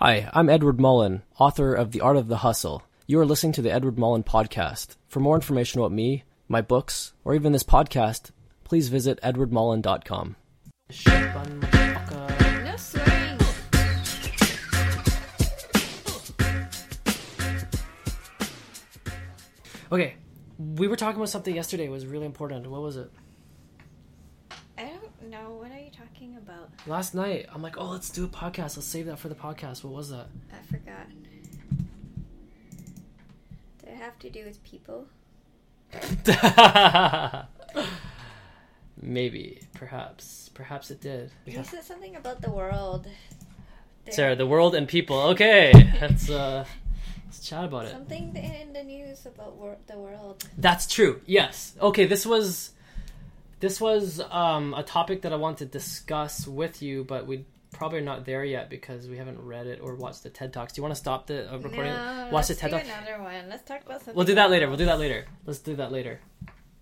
Hi, I'm Edward Mullen, author of The Art of the Hustle. You are listening to the Edward Mullen Podcast. For more information about me, my books, or even this podcast, please visit edwardmullen.com. Okay, we were talking about something yesterday. It was really important. What was it? I. What are you talking about? Last night, I'm like, oh, let's do a podcast. Let's save that for the podcast. What was that? I forgot. Did it have to do with people? Maybe, perhaps, perhaps it did. You said something about the world. There- Sarah, the world and people. Okay, let's uh, let's chat about it. Something in the news about wor- the world. That's true. Yes. Okay. This was this was um, a topic that I wanted to discuss with you, but we probably are not there yet because we haven't read it or watched the TED talks. Do you want to stop the uh, recording? No, Watch the TED do talk. another one. Let's talk about something. We'll do that later. We'll do that later. Let's do that later.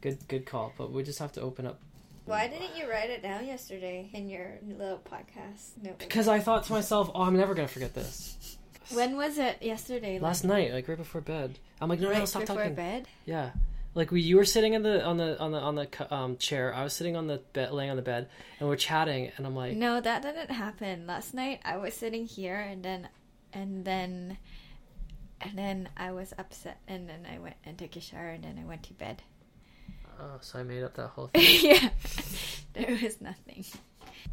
Good good call. But we just have to open up Why didn't you write it down yesterday in your little podcast? No. because I thought to myself, oh, I'm never gonna forget this. When was it? Yesterday. Last night, like right before bed, I'm like, no, no, no, right stop before talking. bed. Yeah, like we, you were sitting in the on the on the on the um, chair. I was sitting on the bed, laying on the bed, and we're chatting. And I'm like, No, that didn't happen. Last night I was sitting here and then and then and then I was upset and then I went and took a shower and then I went to bed. oh, so I made up that whole thing. yeah. There was nothing.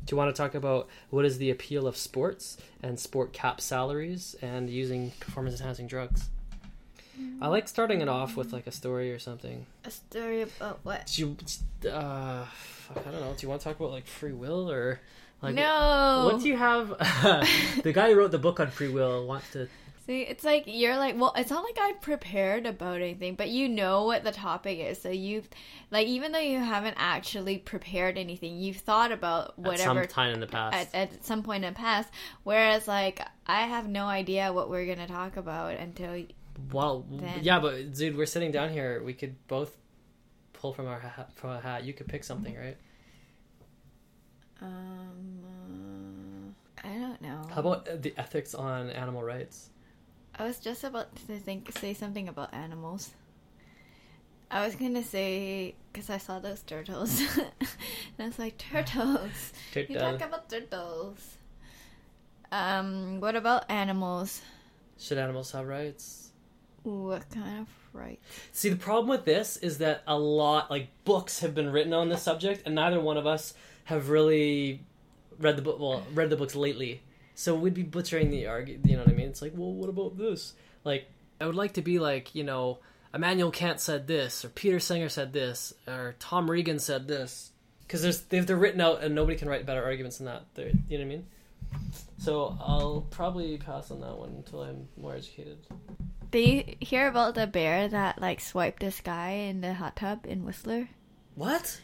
Do you want to talk about what is the appeal of sports and sport cap salaries and using performance enhancing drugs? I like starting it off with like a story or something. A story about what? Do you, uh, I don't know. Do you want to talk about like free will or like no. what do you have? the guy who wrote the book on free will wants to. See, it's like you're like, well, it's not like I prepared about anything, but you know what the topic is. So you've, like, even though you haven't actually prepared anything, you've thought about At whatever some time in the past. at, at some point in the past. Whereas, like, I have no idea what we're gonna talk about until well, then- yeah, but dude, we're sitting down here. We could both pull from our hat, from a hat. You could pick something, right? um, uh, I don't know. How about uh, the ethics on animal rights? I was just about to think say something about animals. I was gonna say because I saw those turtles, and I was like turtles. You talk about turtles. Um, what about animals? Should animals have rights? What kind of rights? See, the problem with this is that a lot, like books, have been written on this subject, and neither one of us have really read the book. Well, read the books lately, so we'd be butchering the argument. You know what I mean? It's like, well, what about this? Like, I would like to be like, you know, Immanuel Kant said this, or Peter Singer said this, or Tom Regan said this, because there's they've they're written out, and nobody can write better arguments than that. They're, you know what I mean? So I'll probably pass on that one until I'm more educated. Did you hear about the bear that like swiped this guy in the hot tub in Whistler? What?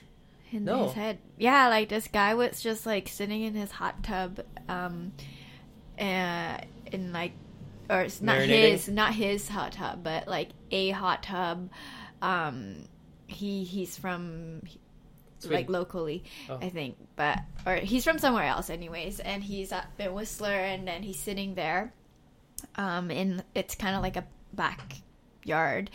in No. his head. Yeah, like this guy was just like sitting in his hot tub, um, and in like, or it's not Marinating? his, not his hot tub, but like a hot tub. Um, he he's from Sweden. like locally, Oh. I think, but or he's from somewhere else, anyways. And he's up in Whistler, and then he's sitting there, um, in it's kind of like a backyard,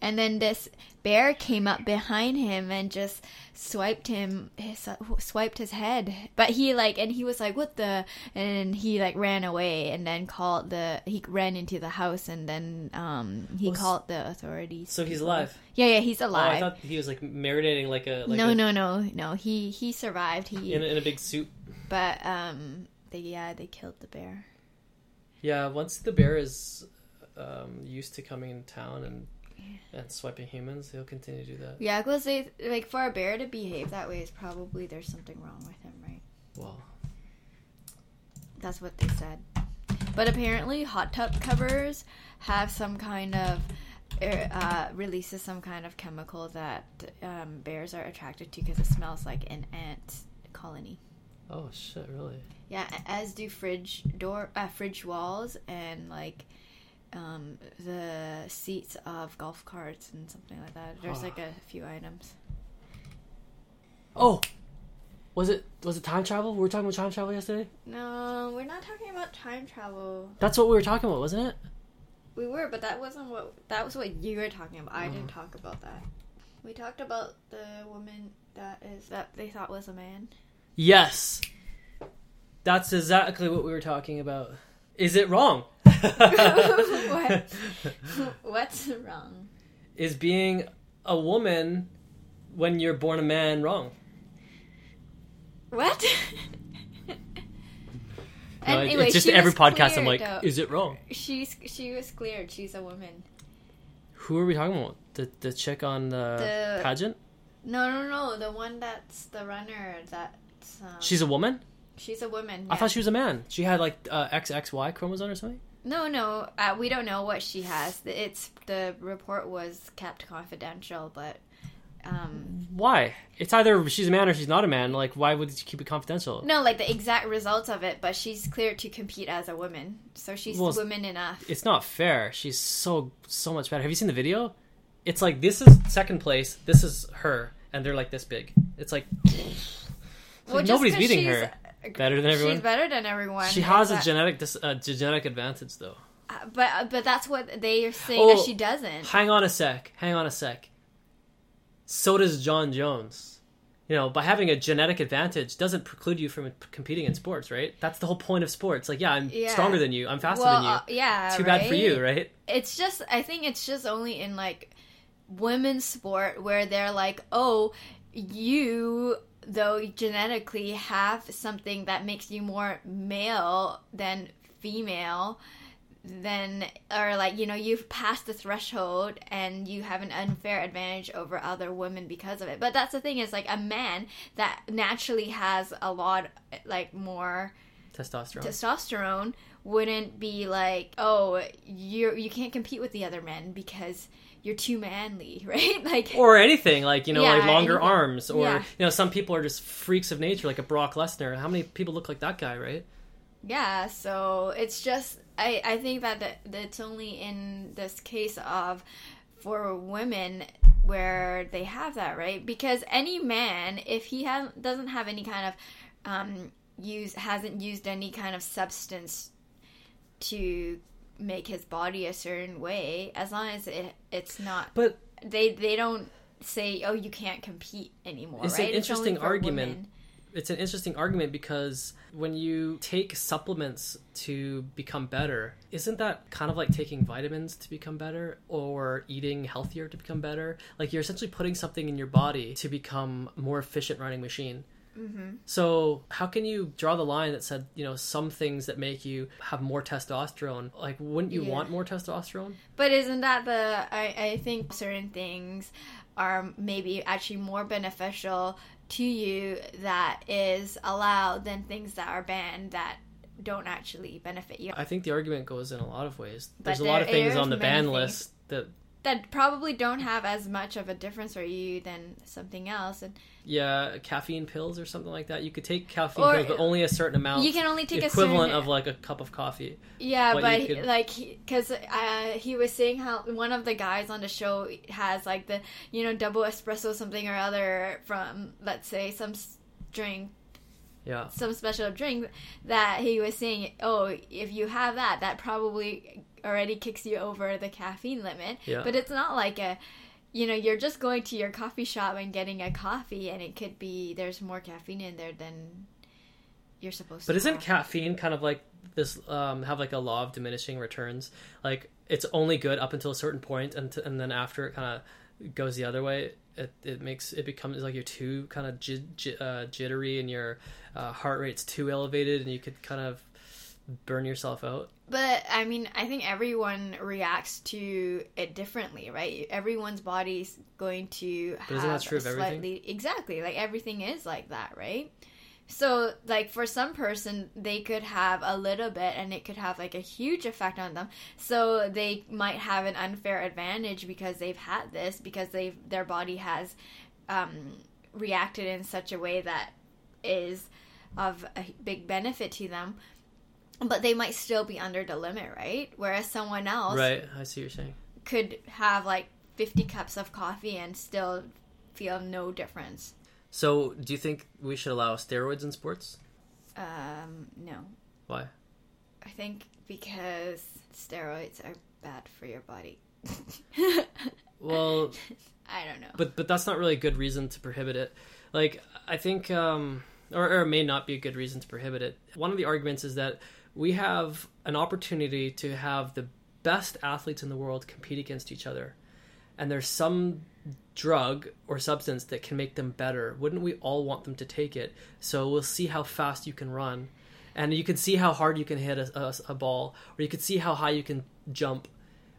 and then this bear came up behind him and just swiped him his swiped his head. But he like and he was like what the and he like ran away and then called the he ran into the house and then um he Well, called the authorities. So he's alive. yeah yeah he's Oh, I thought he was like marinating like a like no a, no no no. He he survived. He in a, in a big suit. but um they yeah they killed the bear. Yeah, once the bear is um, used to coming in town and and swiping humans, he'll continue to do that. yeah because they like for a bear to behave that way is probably there's something wrong with him right Well, That's what they said. But apparently, hot tub covers have some kind of er, uh, releases some kind of chemical that um, bears are attracted to because it smells like an ant colony. oh shit, really? Yeah, as do fridge door, uh, fridge walls, and like um, the seats of golf carts and something like that. There's like a few items. Oh, Was it was it time travel? We were talking about time travel yesterday. No, we're not talking about time travel. That's what we were talking about, wasn't it? We were, but that wasn't what that was what you were talking about. I Oh. didn't talk about that. We talked about the woman that is that they thought was a man. Yes. That's exactly what we were talking about. Is it wrong? What? What's wrong? Is being a woman when you're born a man wrong? What? No, Anyway, it's just every podcast I'm like, though. is it wrong? she's she was cleared. She's a woman. Who are we talking about? The the chick on the, The- pageant? No, no, no. The one that's the runner. That um, She's a woman? She's a woman. I yeah. thought she was a man. She had like uh, XXY chromosome or something? No, no. Uh, we don't know what she has. It's the report was kept confidential, but um, Why? It's either she's a man or she's not a man. Like, why would you keep it confidential? no, like the exact results of it. But she's cleared to compete as a woman, so she's Well, woman enough. It's not fair. She's so so much better. Have you seen the video? It's like this is second place. This is her, and they're like this big. It's like, it's Well, like nobody's beating her. Better than everyone. She's better than everyone. She has a genetic dis- uh, genetic advantage though. Uh, but uh, but that's what they are saying Oh. that she doesn't. Hang on a sec. Hang on a sec. So does Jon Jones. You know, by having a genetic advantage doesn't preclude you from competing in sports, right? That's the whole point of sports. Like, yeah, I'm Yeah. stronger than you. I'm faster well, than you. uh, yeah. Too bad for you, right? It's just I think it's just only in like women's sport where they're like, oh, you though genetically have something that makes you more male than female then or like you know you've passed the threshold and you have an unfair advantage over other women because of it but that's the thing is like a man that naturally has a lot like more Testosterone. testosterone wouldn't be like, oh, you you can't compete with the other men because you're too manly, right? Like, or anything like you know Yeah, like longer anything. arms or Yeah. you know some people are just freaks of nature like a brock lesnar how many people look like that guy right yeah. So it's just I I think that that it's only in this case of for women where they have that right because any man if he has doesn't have any kind of um use hasn't used any kind of substance to make his body a certain way as long as it it's not but they they don't say oh you can't compete anymore It's an right only interesting for argument. women. it's an interesting argument because when you take supplements to become better isn't that kind of like taking vitamins to become better or eating healthier to become better like you're essentially putting something in your body to become a more efficient running machine Mm-hmm. So how can you draw the line that said, you know, some things that make you have more testosterone? Like, wouldn't you Yeah. want more testosterone? but isn't that the I, I think certain things are maybe actually more beneficial to you that is allowed than things that are banned that don't actually benefit you I think the argument goes in a lot of ways. There's a lot of things on the ban things. list that, that probably don't have as much of a difference for you than something else and yeah, caffeine pills or something like that. You could take caffeine Or- pills, but only a certain amount. you can only take equivalent a certain of like a cup of coffee. Yeah, what but could- like, because uh, he was saying how one of the guys on the show has like the you know double espresso something or other from let's say some drink, Yeah. some special drink that he was saying. Oh, if you have that, that probably already kicks you over the caffeine limit. Yeah. But it's not like a. You know, you're just going to your coffee shop and getting a coffee, and it could be there's more caffeine in there than you're supposed to. But isn't have. caffeine kind of like this? Um, have like a law of diminishing returns. Like it's only good up until a certain point, and t- and then after it kind of goes the other way. It, it makes it becomes like you're too kind of j- j- uh, jittery and your uh, heart rate's too elevated, and you could kind of burn yourself out. But I mean, I think everyone reacts to it differently, right? Everyone's body's going to But have isn't that true a of everything? slightly exactly like everything is like that, right? So, like for some person, they could have a little bit, and it could have like a huge effect on them. So they might have an unfair advantage because they've had this because they've their body has um, reacted in such a way that is of a big benefit to them but they might still be under the limit, right? Whereas someone else Right, I see what you're saying. could have like 50 cups of coffee and still feel no difference. So, do you think we should allow steroids in sports? Um, no. Why? I think because steroids are bad for your body. Well, I don't know. but but that's not really a good reason to prohibit it. Like I think, um, or, or it may not be a good reason to prohibit it. One of the arguments is that we have an opportunity to have the best athletes in the world compete against each other, and there's some drug or substance that can make them better. Wouldn't we all want them to take it? So we'll see how fast you can run, and you can see how hard you can hit a, a, a ball, or you can see how high you can jump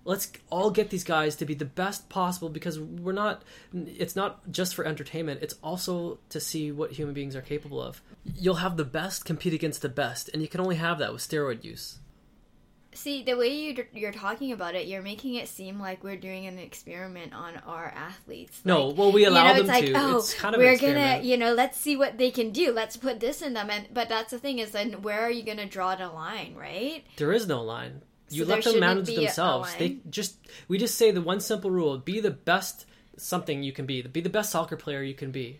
let's all get these guys to be the best possible because we're not it's not just for entertainment it's also to see what human beings are capable of you'll have the best compete against the best and you can only have that with steroid use See, the way you, you're talking about it, you're making it seem like we're doing an experiment on our athletes. no Like, well we you allow know, them like, to oh, it's kind of we're gonna, you know, let's see what they can do. Let's put this in them, and but that's the thing is, then where are you gonna draw the line, right? there is no line you So let them manage themselves. They just we just say the one simple rule be the best something you can be. Be the best soccer player you can be.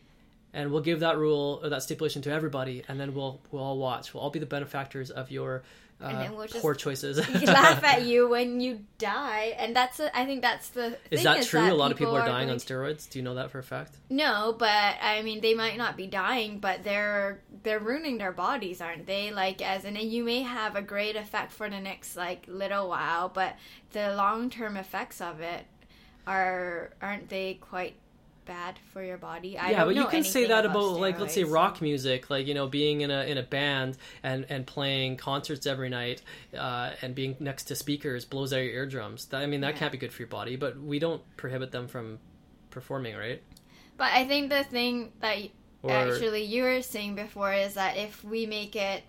And we'll give that rule or that stipulation to everybody and then we'll we'll all watch. We'll all be the benefactors of your uh, And then we'll just poor choices laugh at you when you die, and that's a, I think that's the. Is that true? a lot of people are dying going on steroids. Do you know that for a fact? No, but I mean, they might not be dying, but they're they're ruining their bodies, aren't they? Like, as in, you may have a great effect for the next like little while, but the long term effects of it are aren't they quite bad for your body? I yeah, but you can say that about, like let's say rock music, like you know being in a in a band and and playing concerts every night uh, and being next to speakers blows out your eardrums. That, I mean that Yeah. can't be good for your body, but we don't prohibit them from performing, right? But I think the thing that Or actually you were saying before is that if we make it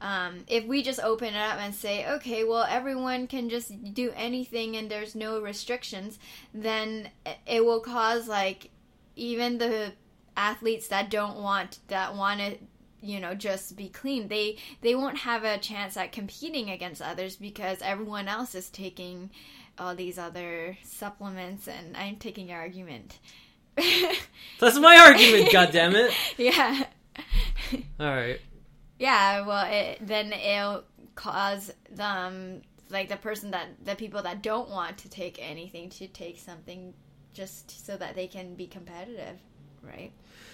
um, if we just open it up and say okay well everyone can just do anything and there's no restrictions then it will cause like even the athletes that don't want that want to you know just be clean they they won't have a chance at competing against others because everyone else is taking all these other supplements and i'm taking your argument that's my argument. God damn it! yeah. All right. Yeah, well, it, then it'll cause them, um, like the person that, the people that don't want to take anything to take something just so that they can be competitive, right?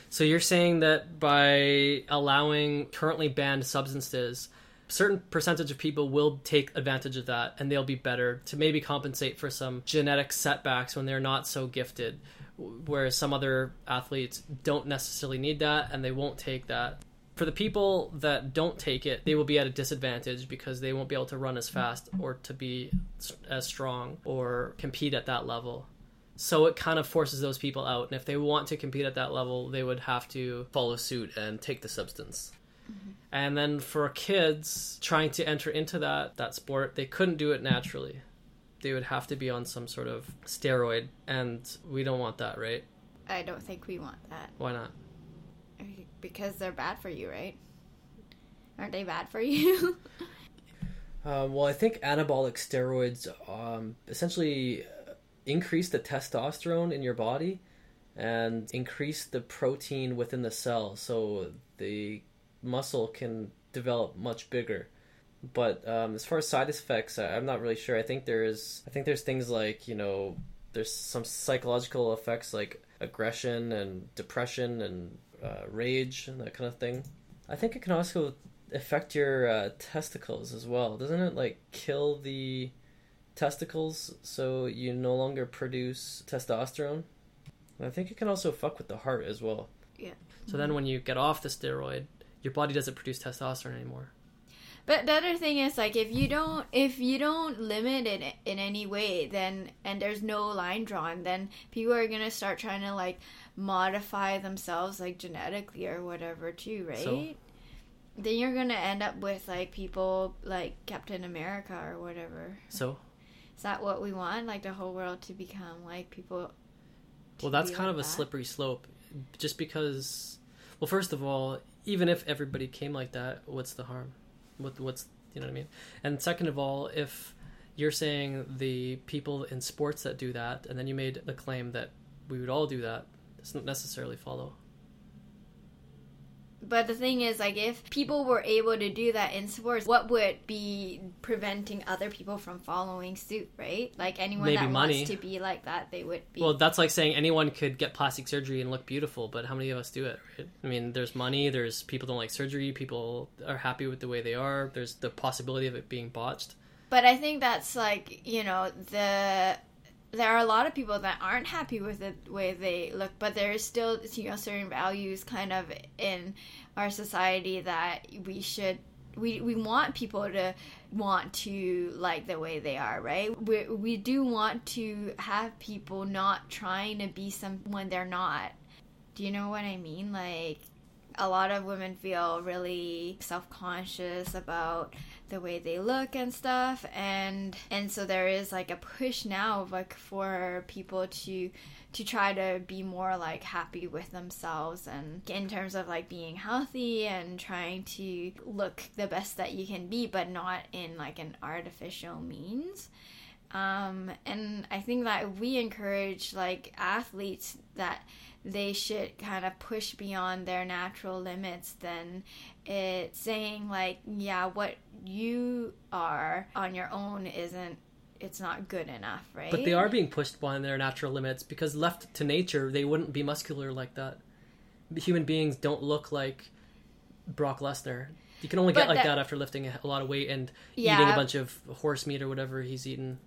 So you're saying that by allowing currently banned substances, certain percentage of people will take advantage of that and they'll be better to maybe compensate for some genetic setbacks when they're not so gifted whereas some other athletes don't necessarily need that and they won't take that for the people that don't take it they will be at a disadvantage because they won't be able to run as fast or to be as strong or compete at that level so it kind of forces those people out and if they want to compete at that level they would have to follow suit and take the substance. And then for kids trying to enter into that that sport they couldn't do it naturally. They would have to be on some sort of steroid and we don't want that right? I don't think we want that. Why not? Because they're bad for you, right? Aren't they bad for you? Um, well, I think anabolic steroids um, essentially increase the testosterone in your body and increase the protein within the cell, so the muscle can develop much bigger. But um, as far as side effects, I, I'm not really sure. I think there's, I think there's things like you know, there's some psychological effects like aggression and depression and uh, rage and that kind of thing. I think it can also affect your uh, testicles as well. Doesn't it like kill the testicles so you no longer produce testosterone? And I think it can also fuck with the heart as well. Yeah. So then when you get off the steroid, your body doesn't produce testosterone anymore. But the other thing is like if you don't if you don't limit it in any way then and there's no line drawn then people are going to start trying to like modify themselves like genetically or whatever too, right? So? then you're going to end up with like people like Captain America or whatever. So, Is that what we want? Like the whole world to become like people well, that's kind like of a that? slippery slope. Just because, well, first of all, even if everybody came like that, what's the harm? What, what's you know what I mean? And second of all, if you're saying the people in sports that do that, and then you made the claim that we would all do that, doesn't necessarily follow. But the thing is, like, if people were able to do that in sports, what would be preventing other people from following suit, right? Like, anyone Maybe that money. wants to be like that, they would be. Well, that's like saying anyone could get plastic surgery and look beautiful, but how many of us do it? Right? I mean, there's money. There's people don't like surgery. People are happy with the way they are. There's the possibility of it being botched. But I think that's like, you know, the there are a lot of people that aren't happy with the way they look, but there is still, you know, certain values kind of in our society that we should we we want people to want to like the way they are, right? We we do want to have people not trying to be someone they're not. Do you know what I mean? Like a lot of women feel really self-conscious about the way they look and stuff and and so there is like a push now like for people to to try to be more like happy with themselves and in terms of like being healthy and trying to look the best that you can be but not in like an artificial means um, and I think that we encourage like athletes that they should kind of push beyond their natural limits then it's saying like yeah what you are on your own isn't it's not good enough right But they are being pushed beyond their natural limits because left to nature, they wouldn't be muscular like that. Human beings don't look like Brock Lesnar. You can only get like that- that after lifting a a lot of weight and Yeah. eating a bunch of horse meat or whatever he's eaten.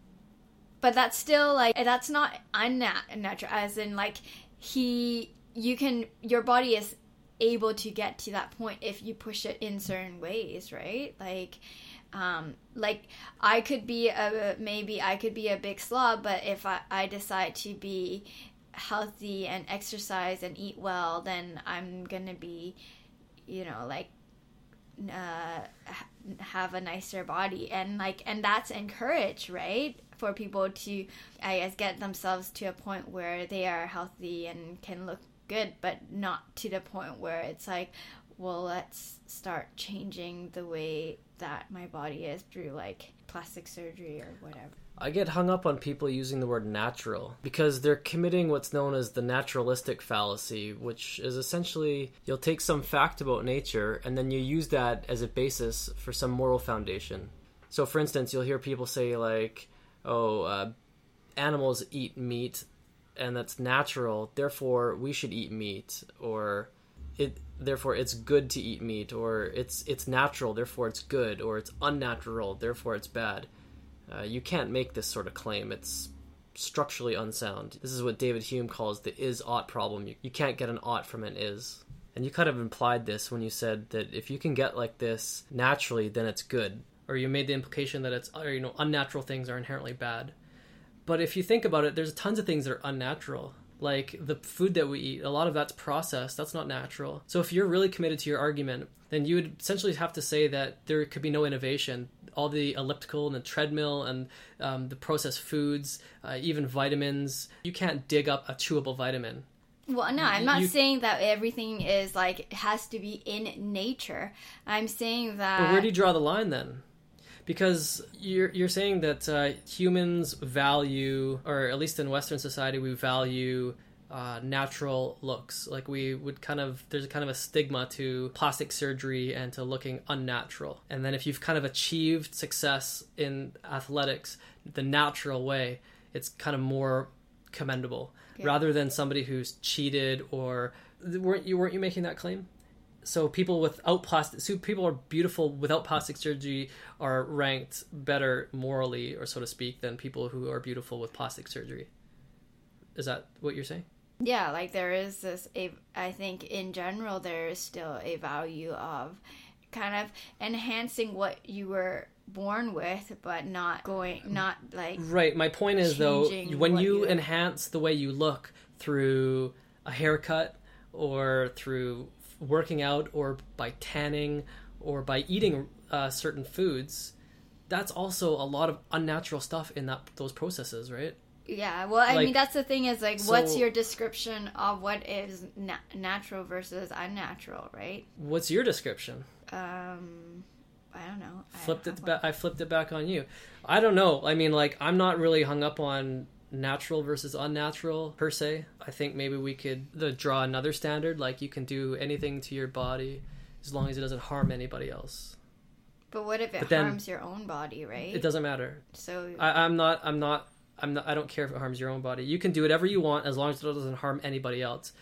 But that's still like that's not unnatural as in like he you can your body is able to get to that point if you push it in certain ways right? Like um like i could be a maybe i could be a big slob but if i, I decide to be healthy and exercise and eat well then i'm gonna be you know like uh, have a nicer body. And like and that's encouraged right for people to i guess get themselves to a point where they are healthy and can look good but not to the point where it's like well let's start changing the way that my body is through like plastic surgery or whatever I get hung up on people using the word natural because they're committing what's known as the naturalistic fallacy, which is essentially you'll take some fact about nature and then you use that as a basis for some moral foundation. So, for instance, you'll hear people say, like, oh, uh, animals eat meat and that's natural, therefore we should eat meat, or it therefore it's good to eat meat, or it's it's natural, therefore it's good, or it's unnatural, therefore it's bad. Uh, you can't make this sort of claim. It's structurally unsound. This is what David Hume calls the is ought problem. You, you can't get an ought from an is. And you kind of implied this when you said that if you can get like this naturally, then it's good. Or you made the implication that it's, or, you know, unnatural things are inherently bad. But if you think about it, there's tons of things that are unnatural. Like the food that we eat, a lot of that's processed. That's not natural. So if you're really committed to your argument, then you would essentially have to say that there could be no innovation. All the elliptical and the treadmill and um, the processed foods, uh, even vitamins, you can't dig up a chewable vitamin. Well, no, I'm not You- saying that everything is like has to be in nature. I'm saying that. But where do you draw the line then? Because you're you're saying that uh, humans value, or at least in Western society, we value uh, natural looks. Like we would kind of there's kind of a stigma to plastic surgery and to looking unnatural. And then if you've kind of achieved success in athletics the natural way, it's kind of more commendable rather than somebody who's cheated or weren't you weren't you making that claim? So people without plastic so people are beautiful without plastic surgery are ranked better morally or so to speak than people who are beautiful with plastic surgery is that what you're saying Yeah, like there is this. A, I think in general there is still a value of kind of enhancing what you were born with, but not going, not like right my point is though when you you- enhance the way you look through a haircut or through working out or by tanning or by eating uh, certain foods that's also a lot of unnatural stuff in that those processes right yeah. Well, I Like, mean that's the thing is like, what's your description of what is na- natural versus unnatural, right? what's your description Um, I don't know. I flipped don't it back. I flipped it back on you. I don't know. I mean, like, I'm not really hung up on natural versus unnatural per se. I think maybe we could uh, draw another standard, like you can do anything to your body as long as it doesn't harm anybody else. But what if it then- harms your own body, right? It doesn't matter. So I, I'm not. I'm not. I'm not. I don't care if it harms your own body. You can do whatever you want as long as it doesn't harm anybody else.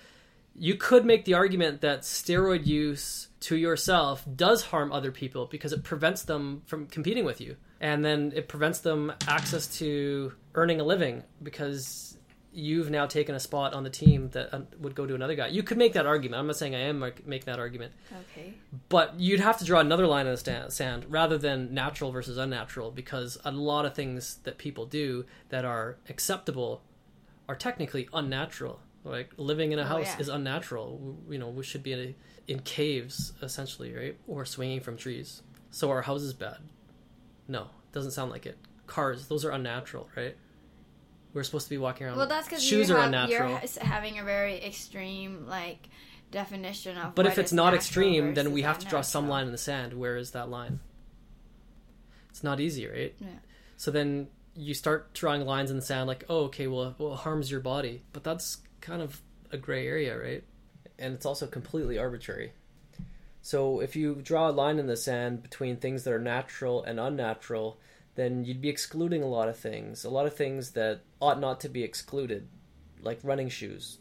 You could make the argument that steroid use to yourself does harm other people because it prevents them from competing with you, and then it prevents them access to earning a living because you've now taken a spot on the team that uh, would go to another guy. You could make that argument. I'm not saying I am making that argument, okay. but you'd have to draw another line in the sand rather than natural versus unnatural because a lot of things that people do that are acceptable are technically unnatural. Like living in a Oh, house yeah. is unnatural. You know, we should be in, in caves essentially, right? Or swinging from trees. So our house is bad. No, it doesn't sound like it. Cars, those are unnatural, right? We're supposed to be walking around. Well, that's because shoes you're, are have, unnatural. you're having a very extreme like definition of. But if it's not extreme, then we have to draw some line in the sand. Where is that line? It's not easy, right? Yeah. So then you start drawing lines in the sand, like, oh, okay, well, well, it harms your body, but that's kind of a gray area, right? And it's also completely arbitrary. So if you draw a line in the sand between things that are natural and unnatural, then you'd be excluding a lot of things, a lot of things that ought not to be excluded, like running shoes.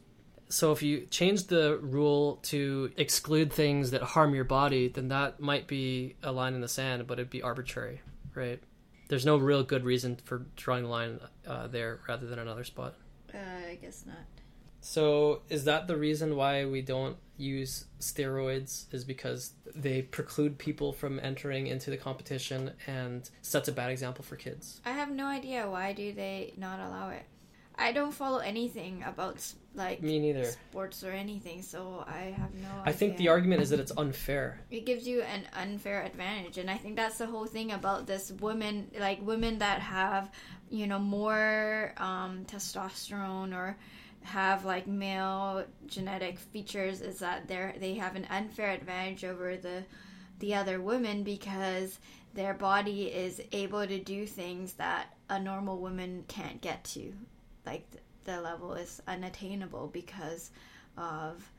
So if you change the rule to exclude things that harm your body, then that might be a line in the sand, but it'd be arbitrary, right? There's no real good reason for drawing the line uh, there rather than another spot. Uh, I guess not. So is that the reason why we don't use steroids? Is because they preclude people from entering into the competition and sets a bad example for kids. I have no idea why do they not allow it. I don't follow anything about like Me neither. sports or anything, so I have no. I think the argument is that it's unfair. it gives you an unfair advantage and i think that's the whole thing about this women like women that have you know more um, testosterone or have like male genetic features is that they're they have an unfair advantage over the the other women because their body is able to do things that a normal woman can't get to like the level is unattainable because of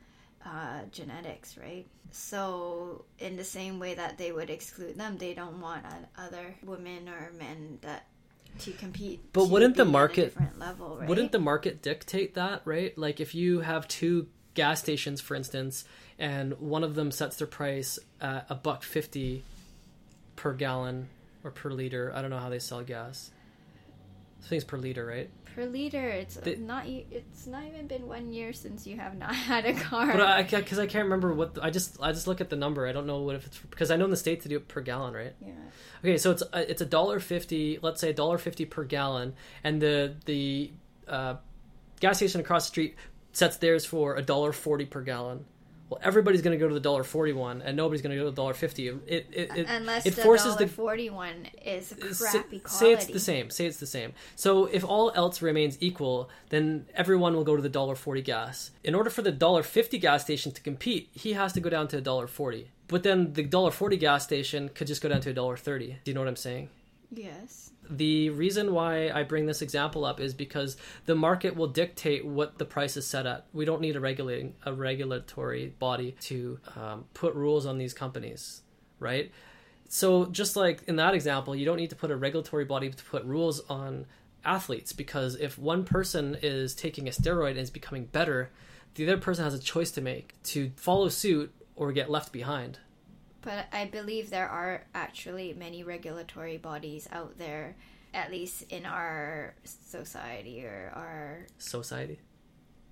uh, genetics, right? So, in the same way that they would exclude them, they don't want other women or men that to compete. But to wouldn't the be at a market- different level, right? Wouldn't the market dictate that, right? Like if you have two gas stations, for instance, and one of them sets their price at a buck fifty per gallon or per liter. I don't know how they sell gas. I think it's per liter, right? Per liter? It's They- not. It's not even been one year since you have not had a car. But I because I can't remember what the, I just I just look at the number. I don't know what if it's because I know in the states they do it per gallon, right? yeah. Okay, so it's uh, it's a dollar fifty. Let's say a dollar fifty per gallon, and the the uh, gas station across the street sets theirs for a dollar forty per gallon. Well, everybody's going to go to the dollar forty one, and nobody's going to go to the dollar fifty. It it it, Unless it the forces the forty one is crappy quality. say it's the same. Say it's the same. So if all else remains equal, then everyone will go to the dollar forty gas. In order for the dollar fifty gas station to compete, he has to go down to a dollar forty. But then the dollar forty gas station could just go down to a dollar thirty. Do you know what I'm saying? Yes. The reason why I bring this example up is because the market will dictate what the price is set at. We don't need a regulating a regulatory body to um, put rules on these companies, right? So just like in that example, you don't need to put a regulatory body to put rules on athletes because if one person is taking a steroid and is becoming better, the other person has a choice to make to follow suit or get left behind. But I believe there are actually many regulatory bodies out there, at least in our society or our Society.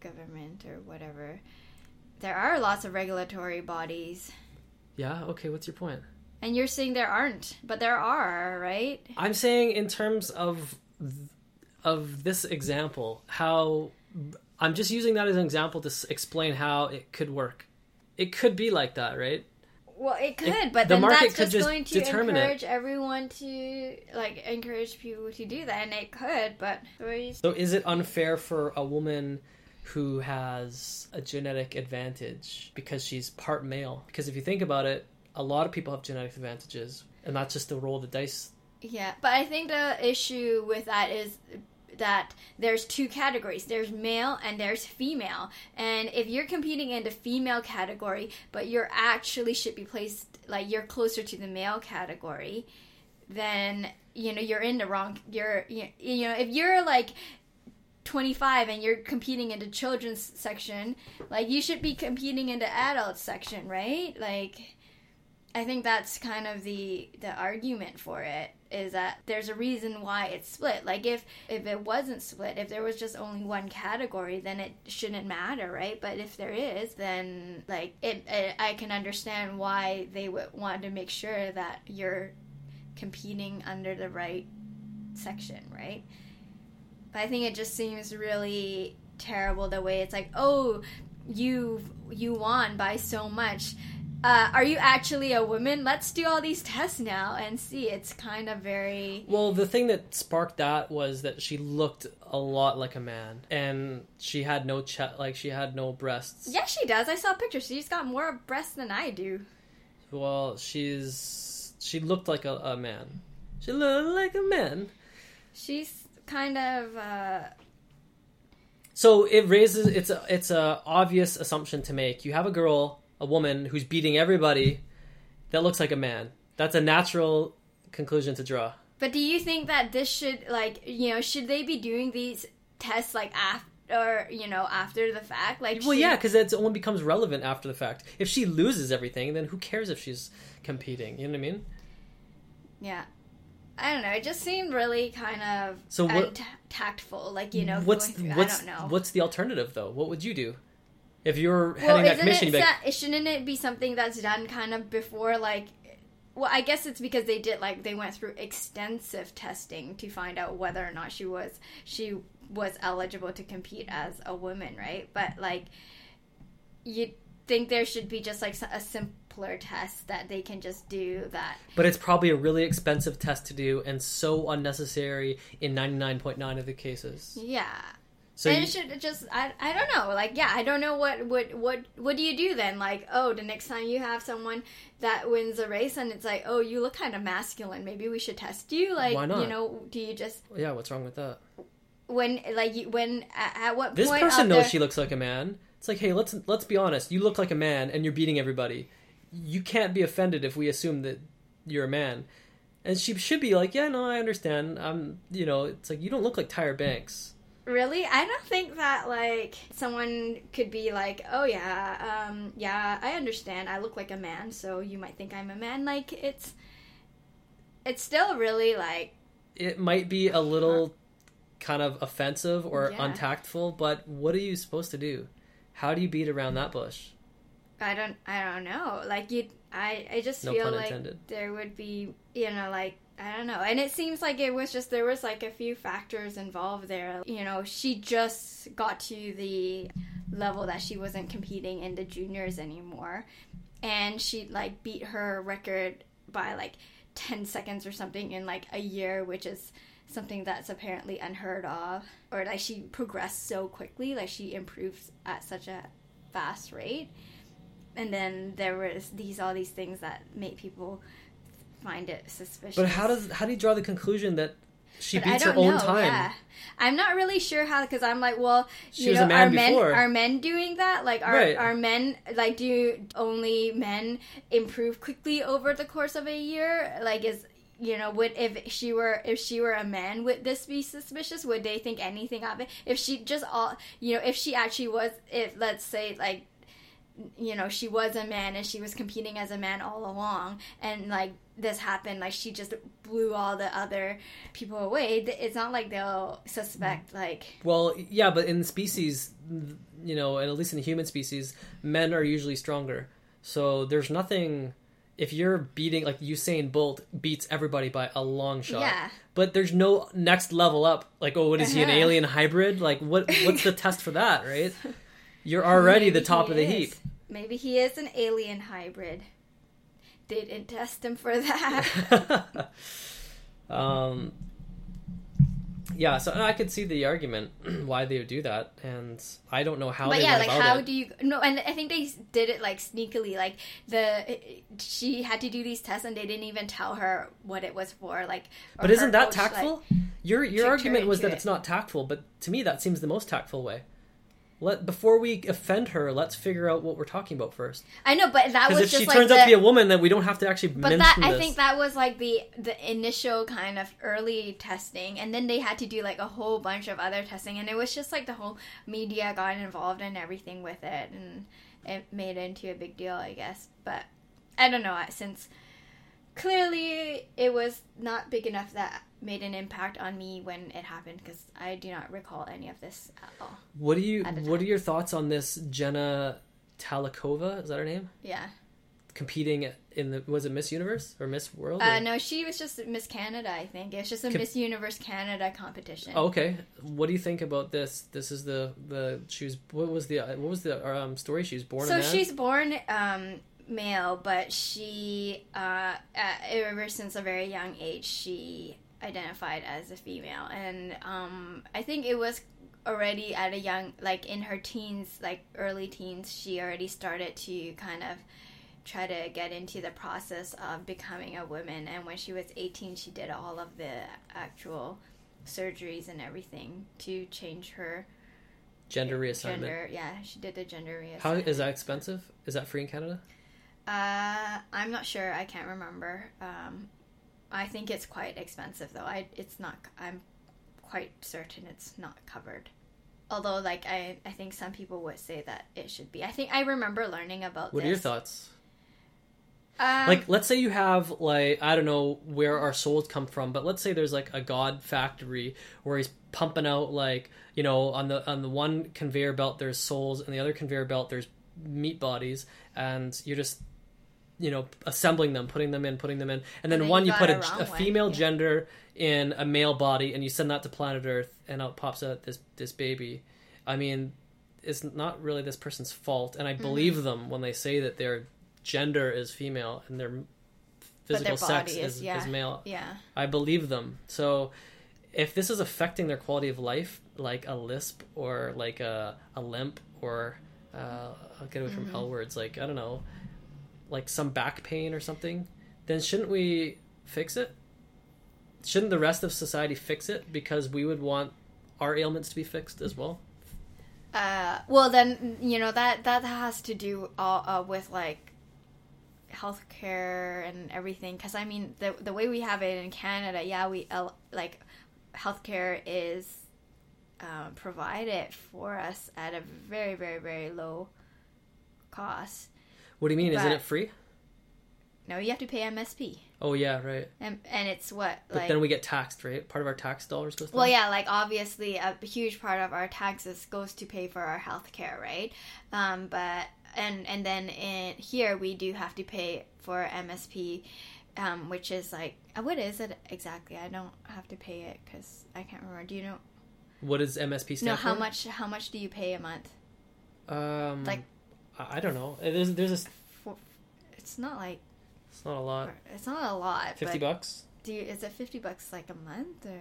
government or whatever. There are lots of regulatory bodies. Yeah, okay, what's your point? And you're saying there aren't, but there are, right? I'm saying in terms of of this example, how I'm just using that as an example to s- explain how it could work. It could be like that, right? Well, it could, It- but the then market that's could just, going to determine it. encourage everyone to like encourage people to do that, and it could. But So is it unfair for a woman who has a genetic advantage because she's part male? Because if you think about it, a lot of people have genetic advantages, and that's just the roll of the dice. yeah, but I think the issue with that is that there's two categories. There's male and there's female. And if you're competing in the female category but you're actually should be placed like you're closer to the male category then you know you're in the wrong you're you, know if you're like 25 and you're competing in the children's section like you should be competing in the adult section right? Like i think that's kind of the the argument for it is that there's a reason why it's split. Like if if it wasn't split if there was just only one category then it shouldn't matter right? But if there is then like it, it i can understand why they would want to make sure that you're competing under the right section right? But I think it just seems really terrible the way it's like, oh, you you won by so much. Uh, are you actually a woman? Let's do all these tests now and see. It's kind of very. Well, the thing that sparked that was that she looked a lot like a man, and she had no chest, like she had no breasts. Yeah, she does. I saw pictures. She's got more breasts than I do. Well, she's she looked like a, a man. She looked like a man. She's kind of. Uh, So it raises it's a it's a obvious assumption to make. You have a girl, a woman who's beating everybody that looks like a man. That's a natural conclusion to draw. but do you think that this should like you know should they be doing these tests like after you know after the fact like Well, should- yeah, because it only becomes relevant after the fact. If she loses everything, then who cares if she's competing? You know what I mean? Yeah. I don't know. It just seemed really kind of So what- untactful. Like you know, what's what's I don't know. what's the alternative though? What would you do if you're well, heading that isn't commission? it, You'd like, sa- shouldn't it be something that's done kind of before like? Well, I guess it's because they did like they went through extensive testing to find out whether or not she was she was eligible to compete as a woman, right? But like, you think there should be just like a simpler test that they can just do that but it's probably a really expensive test to do and so unnecessary in ninety nine point nine of the cases. yeah So and you- it should just I, I don't know like yeah I don't know what what what what do you do then like oh the next time you have someone that wins a race and it's like oh you look kind of masculine maybe we should test you like Why not? you know do you just yeah, what's wrong with that? when like when at, at what This point person knows the- she looks like a man. It's like, hey, let's let's be honest. You look like a man, and you're beating everybody. You can't be offended if we assume that you're a man. And she should be like, yeah, no, I understand. I'm, you know, it's like you don't look like Tyra Banks. Really I don't think that like someone could be like oh yeah um yeah I understand I look like a man so you might think I'm a man like it's it's still really like It might be a little kind of offensive or Yeah. untactful, but what are you supposed to do? How do you beat around that bush? I don't I don't know. Like you I I just No feel like intended. there would be, you know, like I don't know. And it seems like it was just there was like a few factors involved there. You know, she just got to the level that she wasn't competing in the juniors anymore. And she like beat her record by like 10 seconds or something in like a year, which is something that's apparently unheard of. Or like she progressed so quickly, like she improved at such a fast rate and then there was these all these things that make people find it suspicious. But how does how do you draw the conclusion that she But beats her own know, time? Yeah. I'm not really sure how because I'm like, well, She you was know, a man are men before. are men doing that? Like, are Right. are men like do only men improve quickly over the course of a year? Like, is you know, would if she were if she were a man, would this be suspicious? Would they think anything of it? If she just all you know, if she actually was, if let's say like you know she was a man and she was competing as a man all along and like this happened like she just blew all the other people away it's not like they'll suspect like Well, yeah, but in species, you know, and at least in the human species, men are usually stronger. So there's nothing. If you're beating like Usain Bolt beats everybody by a long shot, Yeah. But there's no next level up. Like, oh, what is he an Uh-huh. alien hybrid? Like, what what's the test for that? Right? You're already maybe the top of the is. heap. maybe he is an alien hybrid didn't test him for that um, yeah, so I could see the argument why they would do that, and I don't know how. but yeah like how it. do you no and i think they did it like sneakily like the she had to do these tests and they didn't even tell her what it was for like But isn't that coach, like- tactful? Your your argument was that it. it's not tactful, but to me that seems the most tactful way. Let before we offend her, let's figure out what we're talking about first. I know, but that Because was if she like turns the, out to be a woman, then we don't have to actually But mention that this. I think that was like the the initial kind of early testing, and then they had to do like a whole bunch of other testing, and it was just like the whole media got involved and everything with it, and it made it into a big deal, I guess. But I don't know since clearly it was not big enough that made an impact on me when it happened because I do not recall any of this at all. what do you what are your thoughts on this Jenna Talackova? Is that her name? Yeah. Competing in the was it Miss Universe or Miss World? Uh, no, she was just Miss Canada, I think. It was just a Com- Miss Universe Canada competition. Oh, okay. What do you think about this? This is the the she was what was the what was the um, story? She was born. So she's born um, male, but she, uh, uh, ever since a very young age, she identified as a female, and um, I think it was already at a young, like in her teens, like early teens, she already started to kind of try to get into the process of becoming a woman. And when she was eighteen, she did all of the actual surgeries and everything to change her gender reassignment. gender. Yeah, she did the gender reassignment. How is that expensive? Is that free in Canada? Uh, I'm not sure. I can't remember. Um, I think it's quite expensive though. I it's not. I'm quite certain it's not covered. Although, like I, I think some people would say that it should be. I think I remember learning about. What this. are your thoughts? Um, like let's say you have like i don't know where our souls come from but let's say there's like a god factory where he's pumping out like you know on the on the one conveyor belt there's souls and the other conveyor belt there's meat bodies and you're just you know assembling them putting them in putting them in and then then one you you put a, a wrong a way, female yeah. gender in a male body and you send that to planet earth and out pops out this this baby i mean it's not really this person's fault and i Mm-hmm. believe them when they say that their gender is female and their physical their sex is- is, yeah. is male yeah. i believe them so if this is affecting their quality of life like a lisp or like a, a limp or uh, i'll get away from Mm-hmm. l words like i don't know like some back pain or something then shouldn't we fix it shouldn't the rest of society fix it because we would want our ailments to be fixed as well Uh, well, then you know that that has to do all uh, with like healthcare and everything. Because I mean, the the way we have it in Canada, yeah, we uh, like healthcare is uh, provided for us at a very very very low cost. What do you mean isn't it free No, you have to pay MSP, oh yeah right and and it's what but like. then we get taxed right part of our tax dollars goes Well, yeah, like obviously a huge part of our taxes goes to pay for our health care, right? Um, but and and then in here we do have to pay for MSP, um, which is like uh, what is it exactly? I don't have to pay it because I can't remember. Do you know? what does msp stand No, how for? much? How much do you pay a month? um Like- i I don't know there's there's a For, it's not like it's not a lot it's not a lot. 50 bucks Do you, is it fifty bucks like a month or?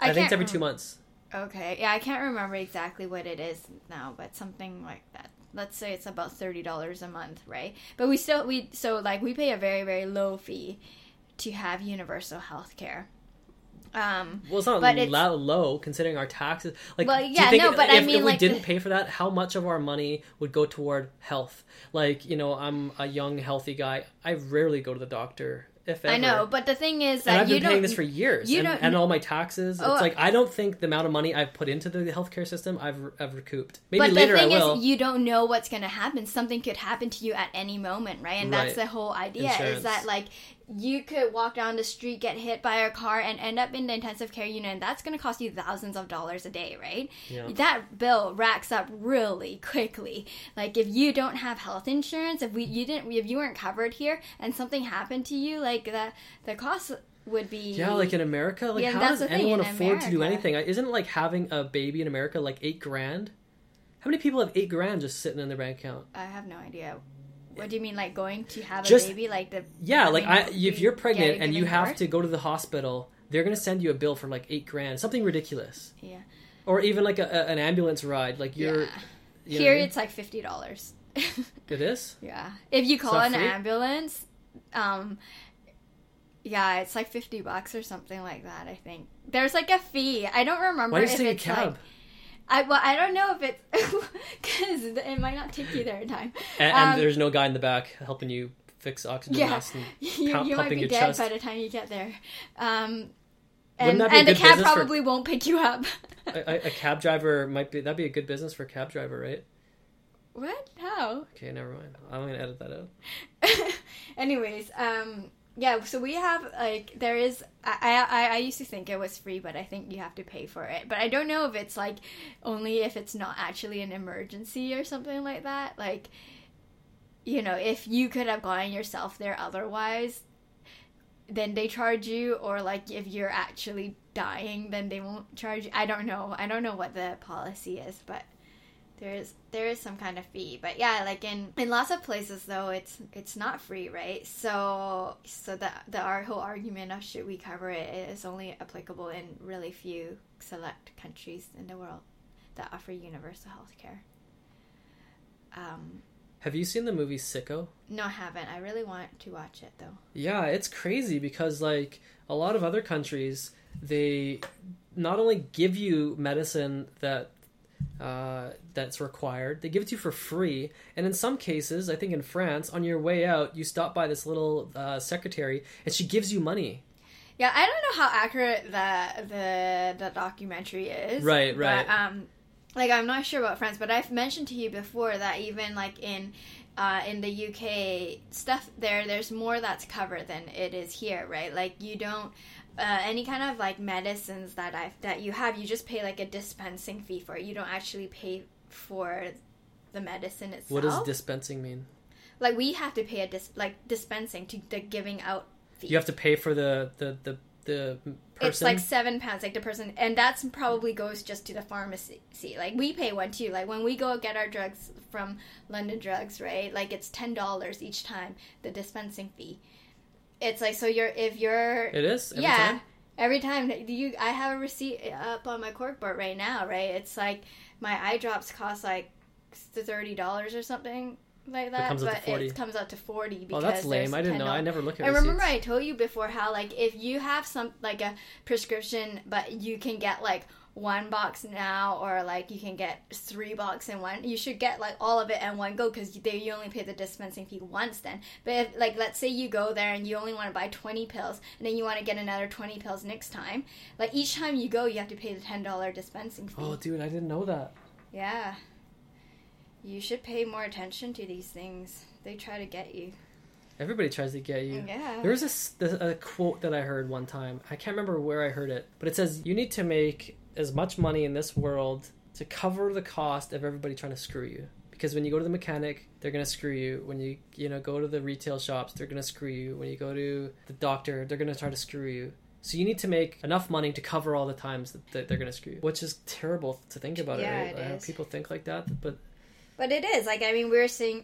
i, think it's every rem- two months Okay, yeah, I can't remember exactly what it is now, but something like that. Let's say it's about thirty dollars a month, right? But we still we so like we pay a very very low fee to have universal health care. Um, Well, it's not But it's- low, considering our taxes. Like, Well, yeah, think no, but I if, mean, if we like, didn't the- pay for that, how much of our money would go toward health? Like, you know, I'm a young, healthy guy. I rarely go to the doctor, if ever. I know, but the thing is And I've been paying this for years, you and, don't- and all my taxes. Oh, it's like I don't think the amount of money I've put into the healthcare system I've, I've recouped. Maybe but later the thing I will. is, you don't know what's going to happen. Something could happen to you at any moment, right? And that's the whole idea Insurance. is that like you could walk down the street, get hit by a car, and end up in the intensive care unit, and that's going to cost you thousands of dollars a day, right? Yeah. That bill racks up really quickly. Like if you don't have health insurance, if we you didn't, if you weren't covered here, and something happened to you, like the the cost would be yeah, like in America, like Yeah, how does anyone afford to do anything? Isn't like having a baby in America like eight grand? How many people have eight grand just sitting in their bank account? I have no idea. What do you mean, like going to have a Just- baby, like the Yeah, like I, if you're pregnant and you have birth? to go to the hospital, they're gonna send you a bill for like eight grand, something ridiculous, Yeah. or even like a, a- an ambulance ride. Like you're, yeah. you know Here I mean? it's like fifty dollars. it is. yeah. If you call an free? ambulance, um, Yeah, it's like fifty bucks or something like that. I think there's like a fee. I don't remember Why don't you if take a it's like. I well, I don't know if it's because it might not take you there in time. and, and um, there's no guy in the back helping you fix oxygen Yeah. masks. And you, pump- you might be dead chest. by the time you get there. Um, and a and the cab business for- probably won't pick you up. a, a- a cab driver might be that'd be a good business for a cab driver, right? what? How? Okay, never mind. I'm gonna edit that out. Anyways, um, yeah. So we have like there is. I, I I used to think it was free, but I think you have to pay for it. But I don't know if it's like only if it's not actually an emergency or something like that. Like, you know, if you could have gone yourself there otherwise, then they charge you, or like if you're actually dying, then they won't charge you. I don't know. I don't know what the policy is, but there is there is some kind of fee but yeah like in in lots of places though it's it's not free right? So so the the our whole argument of should we cover it is only applicable in really few select countries in the world that offer universal health care um Have you seen the movie Sicko? no i haven't. I really want to watch it though. Yeah, it's crazy because like a lot of other countries, they not only give you medicine that uh, that's required, they give it to you for free, and in some cases, I think in France, on your way out, you stop by this little uh, secretary, and she gives you money. Yeah, I don't know how accurate the the the documentary is. Right, right. But, um, like I'm not sure about France, but I've mentioned to you before that even like in uh, in the UK stuff there, there's more that's covered than it is here, right? Like you don't. Uh, any kind of like medicines that I that you have, you just pay like a dispensing fee for it. You don't actually pay for the medicine itself. What does dispensing mean? like we have to pay a dis- like dispensing to the giving out fee. You have to pay for the the the, the person. It's like seven pounds, like the person, and that's probably goes just to the pharmacy. Like we pay one too. Like when we go get our drugs from London Drugs, right? Like it's ten dollars each time the dispensing fee. It's like so you're if you're it is. Every yeah time? every time you I have a receipt up on my corkboard right now, right? It's like my eye drops cost like thirty dollars or something like that, comes out to but 40. it comes out to forty oh, because Oh, that's lame. I didn't know. I $10 never look at I remember. I told you before how like if you have some like a prescription, but you can get like one box now, or like you can get three box in one. You should get like all of it in one go because they you only pay the dispensing fee once then. But if like let's say you go there and you only want to buy twenty pills, and then you want to get another twenty pills next time, like each time you go, you have to pay the ten dollar dispensing fee. Oh, dude, I didn't know that. Yeah. You should pay more attention to these things. They try to get you. Everybody tries to get you. Yeah. There was this, this a quote that I heard one time. I can't remember where I heard it, but it says you need to make as much money in this world to cover the cost of everybody trying to screw you. Because when you go to the mechanic, they're gonna screw you. When you you know go to the retail shops, they're gonna screw you. When you go to the doctor, they're gonna try to screw you. So you need to make enough money to cover all the times that, that they're gonna screw you, which is terrible to think about Yeah, it. Right? it I people think like that, but But it is like I mean we were seeing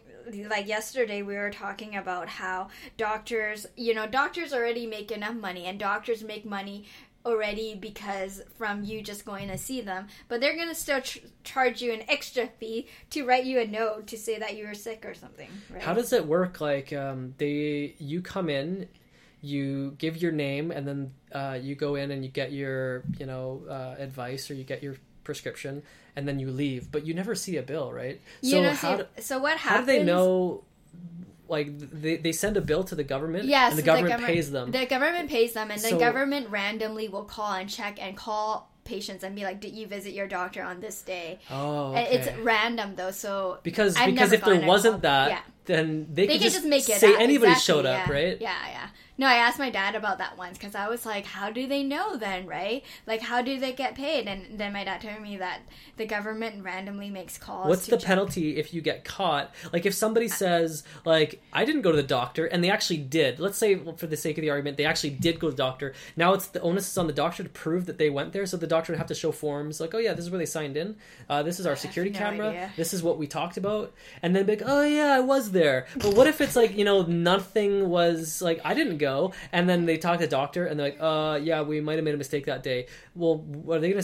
like yesterday we were talking about how doctors you know doctors already make enough money and doctors make money already because from you just going to see them but they're going to still ch- charge you an extra fee to write you a note to say that you were sick or something right How does it work? Like, um, they you come in, you give your name, and then uh, you go in and you get your you know uh, advice or you get your prescription, and then you leave. But you never see a bill, right? you so how do, so what happens? how do they know? Like they, they send a bill to the government, Yes, and the the government government- pays them. The government pays them, and the government randomly will call and check and call patients and be like, "Did you visit your doctor on this day?" oh, okay. It's random though, so because I've because if there wasn't that, Yeah. Then they, they could can just make it say up. anybody Exactly, showed up, yeah. right? Yeah, yeah. No, I asked my dad about that once because I was like, "How do they know then, right? Like, how do they get paid?" And then my dad told me that the government randomly makes calls. What's the check- penalty if you get caught? Like if somebody says like I didn't go to the doctor and they actually did. Let's say for the sake of the argument they actually did go to the doctor. Now it's the onus is on the doctor to prove that they went there. So the doctor would have to show forms like oh yeah this is where they signed in. Uh, this is our security no camera. idea. This is what we talked about. And then be like oh yeah I was there. But what if it's like you know nothing was like I didn't go and then they talk to the doctor and they're like uh yeah we might have made a mistake that day. Well are they gonna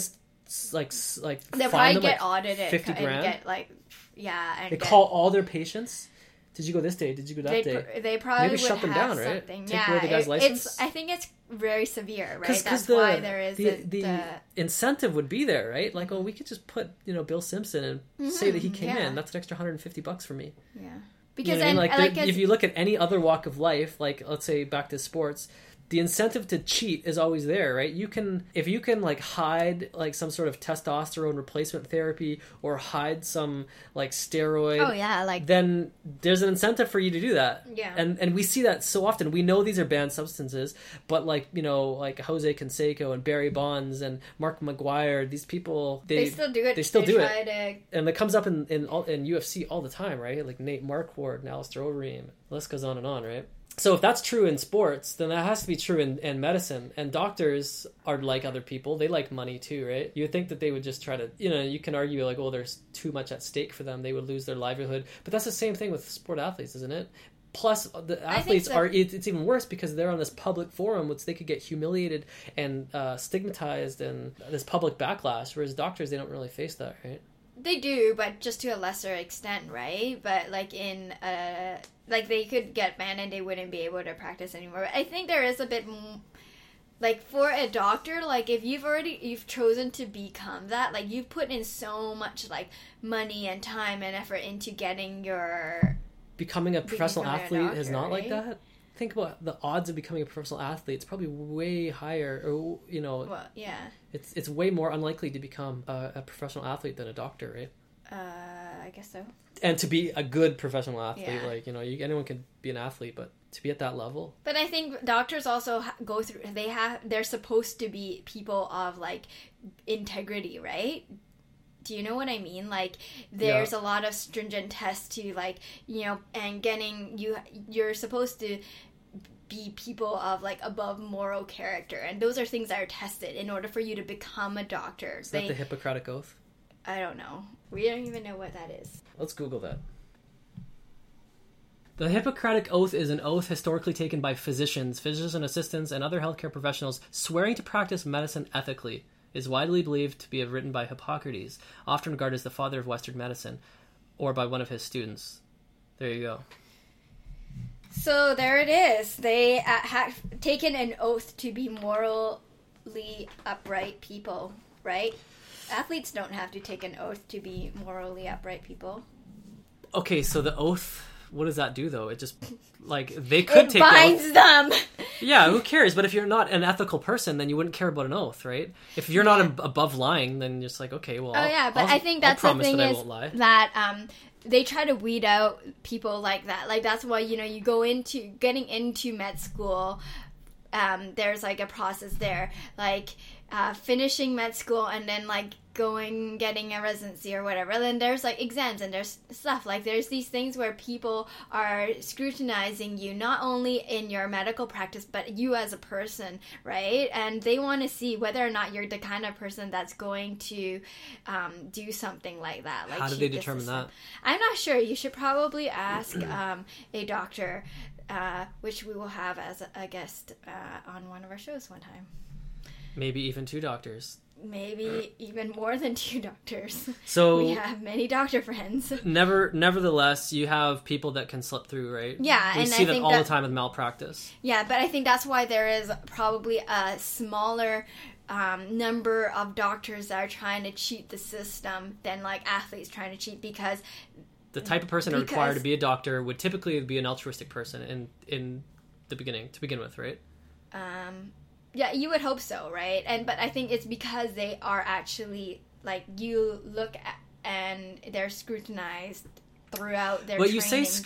like like They'll probably them, get like, audited 50 and grand? get like, yeah, and they get- call all their patients Did you go this day? Did you go that they, day? they probably Maybe shut them down, right? Take yeah, away the guy's it- license? It's, I think it's very severe, right? Because That's the, why there is the, the, the, the incentive would be there, right? Like, oh, we could just put you know Bill Simpson and say that he came yeah. in. That's an extra 150 bucks for me. yeah. You Because know I mean? then, like, like, if you look at any other walk of life, like let's say back to sports, the incentive to cheat is always there, right? You can if you can like hide like some sort of testosterone replacement therapy or hide some like steroid. oh yeah, like Then there's an incentive for you to do that. Yeah. And and we see that so often. We know these are banned substances, but like, you know, like Jose Canseco and Barry Bonds and Mark McGwire, these people they, still do it. they still do it. To, and it comes up in in, all, in UFC all the time, right? Like Nate Marquardt and Alistair Overeem. The list goes on and on, right? So if that's true in sports, then that has to be true in, in medicine. And doctors are like other people; they like money too, right? You think that they would just try to, you know, you can argue like, oh, there's too much at stake for them; they would lose their livelihood. But that's the same thing with sport athletes, isn't it? Plus, the athletes so. are. It, it's even worse because they're on this public forum, which they could get humiliated and uh, stigmatized, and this public backlash. Whereas doctors, they don't really face that, right? They do, but just to a lesser extent, right? But like in uh like they could get banned and they wouldn't be able to practice anymore. But I think there is a bit m- like for a doctor, like if you've already you've chosen to become that, like you've put in so much like money and time and effort into getting your becoming a professional becoming a athlete is doctor, not like that. Think about the odds of becoming a professional athlete. It's probably way higher, or you know, well, yeah. it's it's way more unlikely to become a, a professional athlete than a doctor, right? Uh I guess so. And to be a good professional athlete, Yeah. like you know, you, anyone can be an athlete, but to be at that level, But I think doctors also go through. They have. They're supposed to be people of like integrity, right? Do you know what I mean? Like, there's a lot of stringent tests to like, you know, and getting you. You're supposed to be people of like above moral character, and those are things that are tested in order for you to become a doctor. is that the Hippocratic Oath? I don't know. We don't even know what that is. Let's Google that. The Hippocratic Oath is an oath historically taken by physicians, physician assistants, and other healthcare professionals swearing to practice medicine ethically. Is widely believed to be written by Hippocrates, often regarded as the father of Western medicine, or by one of his students. There you go. So there it is. They uh, have taken an oath to be morally upright people, right? Athletes don't have to take an oath to be morally upright people. Okay, so the oath. What does that do, though? It just like they could It take the oath. binds them. Yeah, who cares? But if you're not an ethical person, then you wouldn't care about an oath, right? If you're not Yeah. ab- above lying, then you're just like, okay, well, Oh I'll- yeah, but I'll- I think that's the thing that is that um they try to weed out people like that. Like that's why you know you go into getting into med school. Um, there's like a process there, like uh, finishing med school and then like going getting a residency or whatever. Then there's like exams and there's stuff like there's these things where people are scrutinizing you not only in your medical practice but you as a person, right? And they want to see whether or not you're the kind of person that's going to um, do something like that. Like How do they determine that? I'm not sure. You should probably ask um, a doctor, uh, which we will have as a, a guest uh, on one of our shows one time. Maybe even two doctors. Maybe even more than two doctors. So we have many doctor friends. never, nevertheless, you have people that can slip through, right? Yeah, we and see I that think all that- the time with malpractice. Yeah, but I think that's why there is probably a smaller um, number of doctors that are trying to cheat the system than like athletes trying to cheat because The type of person required to be a doctor would typically be an altruistic person in in the beginning to begin with, right? Um, yeah, you would hope so, right? And but I think it's because they are actually like you look at and they're scrutinized throughout their. But you say training before-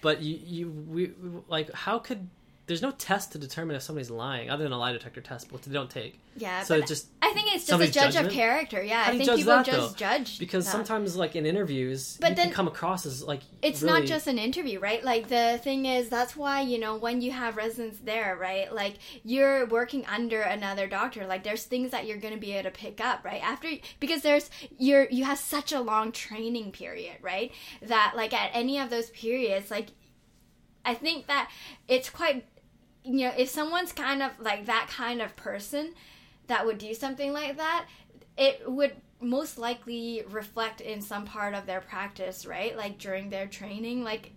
but you you we, we- like how could there's no test to determine if somebody's lying other than a lie detector test, which they don't take. Yeah, So it's just I think it's just a judge judgment? of character. Yeah, How I think people that, just though? judge because that. sometimes like in interviews, But you then- can come across as like it's really- not just an interview, right? Like the thing is, that's why you know when you have residents there, right? Like you're working under another doctor. Like there's things that you're going to be able to pick up, right? After because there's you're you have such a long training period, right? That like at any of those periods, like I think that it's quite you know if someone's kind of like that kind of person that would do something like that, it would most likely reflect in some part of their practice, right? Like during their training, like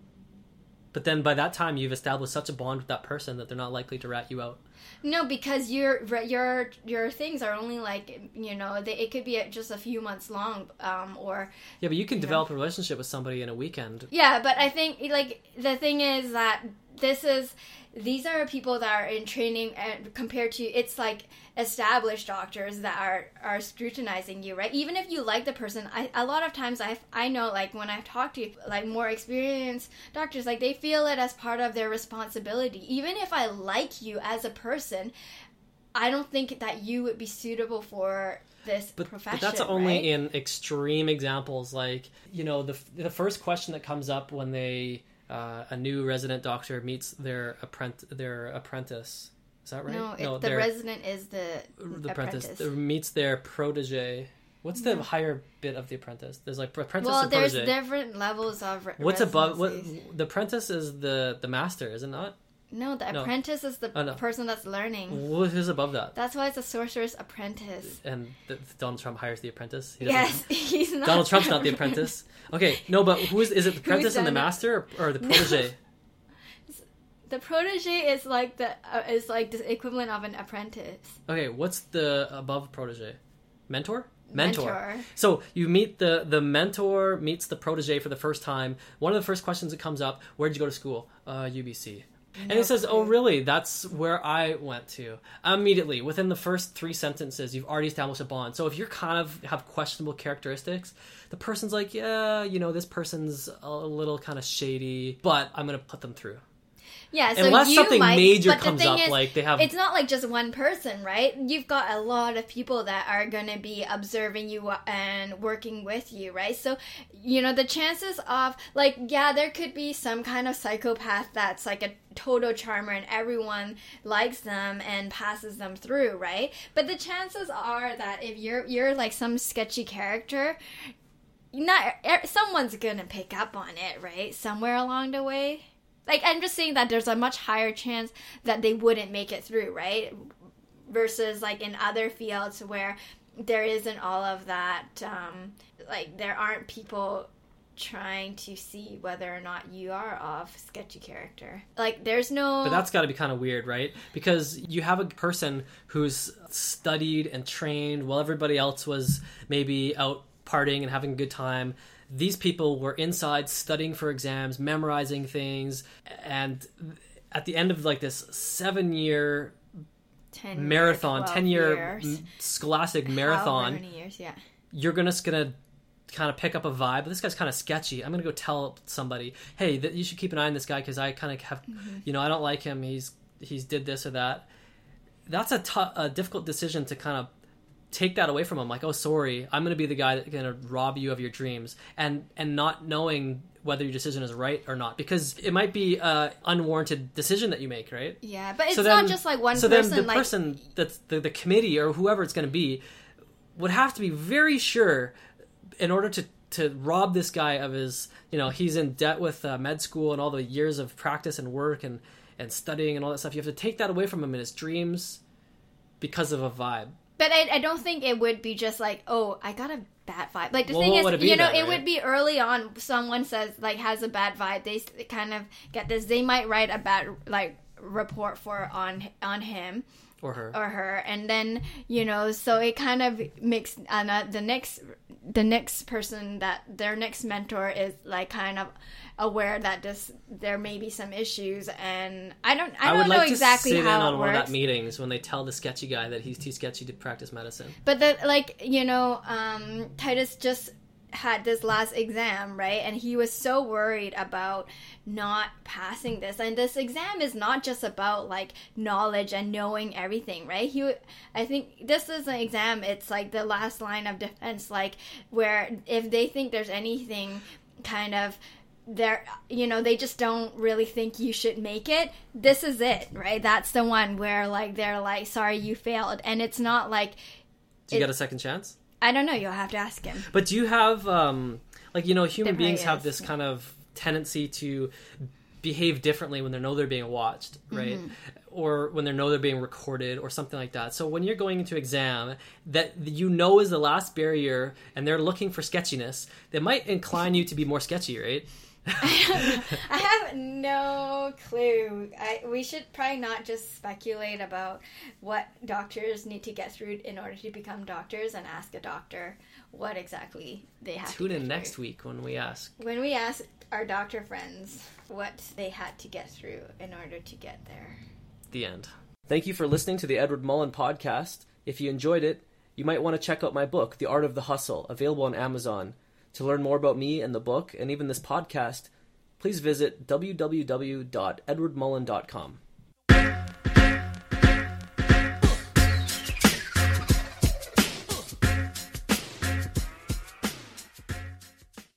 But then by that time, you've established such a bond with that person that they're not likely to rat you out. No, because your your your things are only like you know they, it could be just a few months long, um, or Yeah, but you can develop a relationship with somebody in a weekend. yeah. But I think like the thing is that this is these are people that are in training and compared to it's like established doctors that are are scrutinizing you right even if you like the person I, a lot of times i i know like when i've talked to like more experienced doctors like they feel it as part of their responsibility even if i like you as a person i don't think that you would be suitable for this But, profession but that's only right? in extreme examples. Like you know, the the first question that comes up when they uh, a new resident doctor meets their apprentice their apprentice. Is that right? no, it, the resident is the, the apprentice, apprentice. meets their protege. What's the higher bit of the apprentice? There's like apprentice well there's protege. different levels of re- What's above? What the apprentice is the the master, is it not? No the No. apprentice is the Oh, no. person that's learning Who's above that? That's why it's a sorcerer's apprentice. And th- Donald Trump hires the apprentice. He Yes, he's not. Donald Trump's not the apprentice. Okay, no, but who is is it? The apprentice and the master, or, or the protege? The protege is like the uh, is like the equivalent of an apprentice. Okay, what's the above protege? Mentor? Mentor. So you meet the the mentor meets the protege for the first time. One of the first questions that comes up: Where did you go to school? Uh, UBC. And No it says, "Oh, really? That's where I went to." Immediately, within the first three sentences, you've already established a bond. So if you're kind of have questionable characteristics, the person's like, "Yeah, you know, this person's a little kind of shady, but I'm gonna put them through." Yeah, so Unless you something might, major comes up, is, like they have it's not like just one person, right? You've got a lot of people that are going to be observing you and working with you, right? So, you know, the chances of, like, yeah, there could be some kind of psychopath that's like a total charmer and everyone likes them and passes them through, right? But the chances are that if you're you're like some sketchy character, not er, someone's gonna pick up on it, right? Somewhere along the way. Like I'm just saying that there's a much higher chance that they wouldn't make it through, right? Versus like in other fields where there isn't all of that. Um, like there aren't people trying to see whether or not you are of sketchy character. Like there's no. But that's got to be kind of weird, right? Because you have a person who's studied and trained while everybody else was maybe out partying and having a good time. These people were inside studying for exams, memorizing things, and at the end of like this seven year 10 marathon, 12 10 year years. scholastic marathon, years, yeah. you're gonna just gonna kind of pick up a vibe. This guy's kind of sketchy. I'm gonna go tell somebody, hey, that you should keep an eye on this guy because I kind of have, mm-hmm. you know, I don't like him. He's he's did this or that. That's a tou- a difficult decision to kind of take that away from him. Like, oh, sorry, I'm gonna be the guy that's gonna rob you of your dreams, and and not knowing whether your decision is right or not because it might be a unwarranted decision that you make, right? Yeah, but it's So not just like one so person. then the like, person that's the, the committee or whoever it's going to be would have to be very sure in order to to rob this guy of his you know he's in debt with uh, med school and all the years of practice and work and and studying and all that stuff you have to take that away from him in his dreams because of a vibe But I, I don't think it would be just like, oh, I got a bad vibe. Like the Well, thing is, would it be you know, then, it right? would be early on. Someone says like has a bad vibe. They kind of get this. They might write a bad like report for on on him or her or her, and then you know, so it kind of makes uh, the next the next person that their next mentor is like kind of aware that this there may be some issues and i don't i, I, don't would know like exactly to sit how in it on one of that meetings when they tell the sketchy guy that he's too sketchy to practice medicine But that like, you know, um, Titus just had this last exam, right? And he was so worried about not passing this. And this exam is not just about like knowledge and knowing everything, right? He, I think this is an exam. It's like the last line of defense, like where if they think there's anything kind of they're you know they just don't really think you should make it this is it right that's the one where like they're like sorry you failed and it's not like do you It- get a second chance I don't know. You'll have to ask him. But do you have um like you know human There beings have this kind of tendency to behave differently when they know they're being watched, right? Mm-hmm. Or when they know they're being recorded or something like that. So when you're going into exam that you know is the last barrier and they're looking for sketchiness, they might incline you to be more sketchy, right? I have no clue. I, we should probably not just speculate about what doctors need to get through in order to become doctors and ask a doctor what exactly they have Tune in next week when we ask. When we ask our doctor friends what they had to get through in order to get there. The end. Thank you for listening to the Edward Mullen podcast. If you enjoyed it, you might want to check out my book, The Art of the Hustle, available on Amazon. To learn more about me and the book, and even this podcast, please visit www.edwardmullen.com.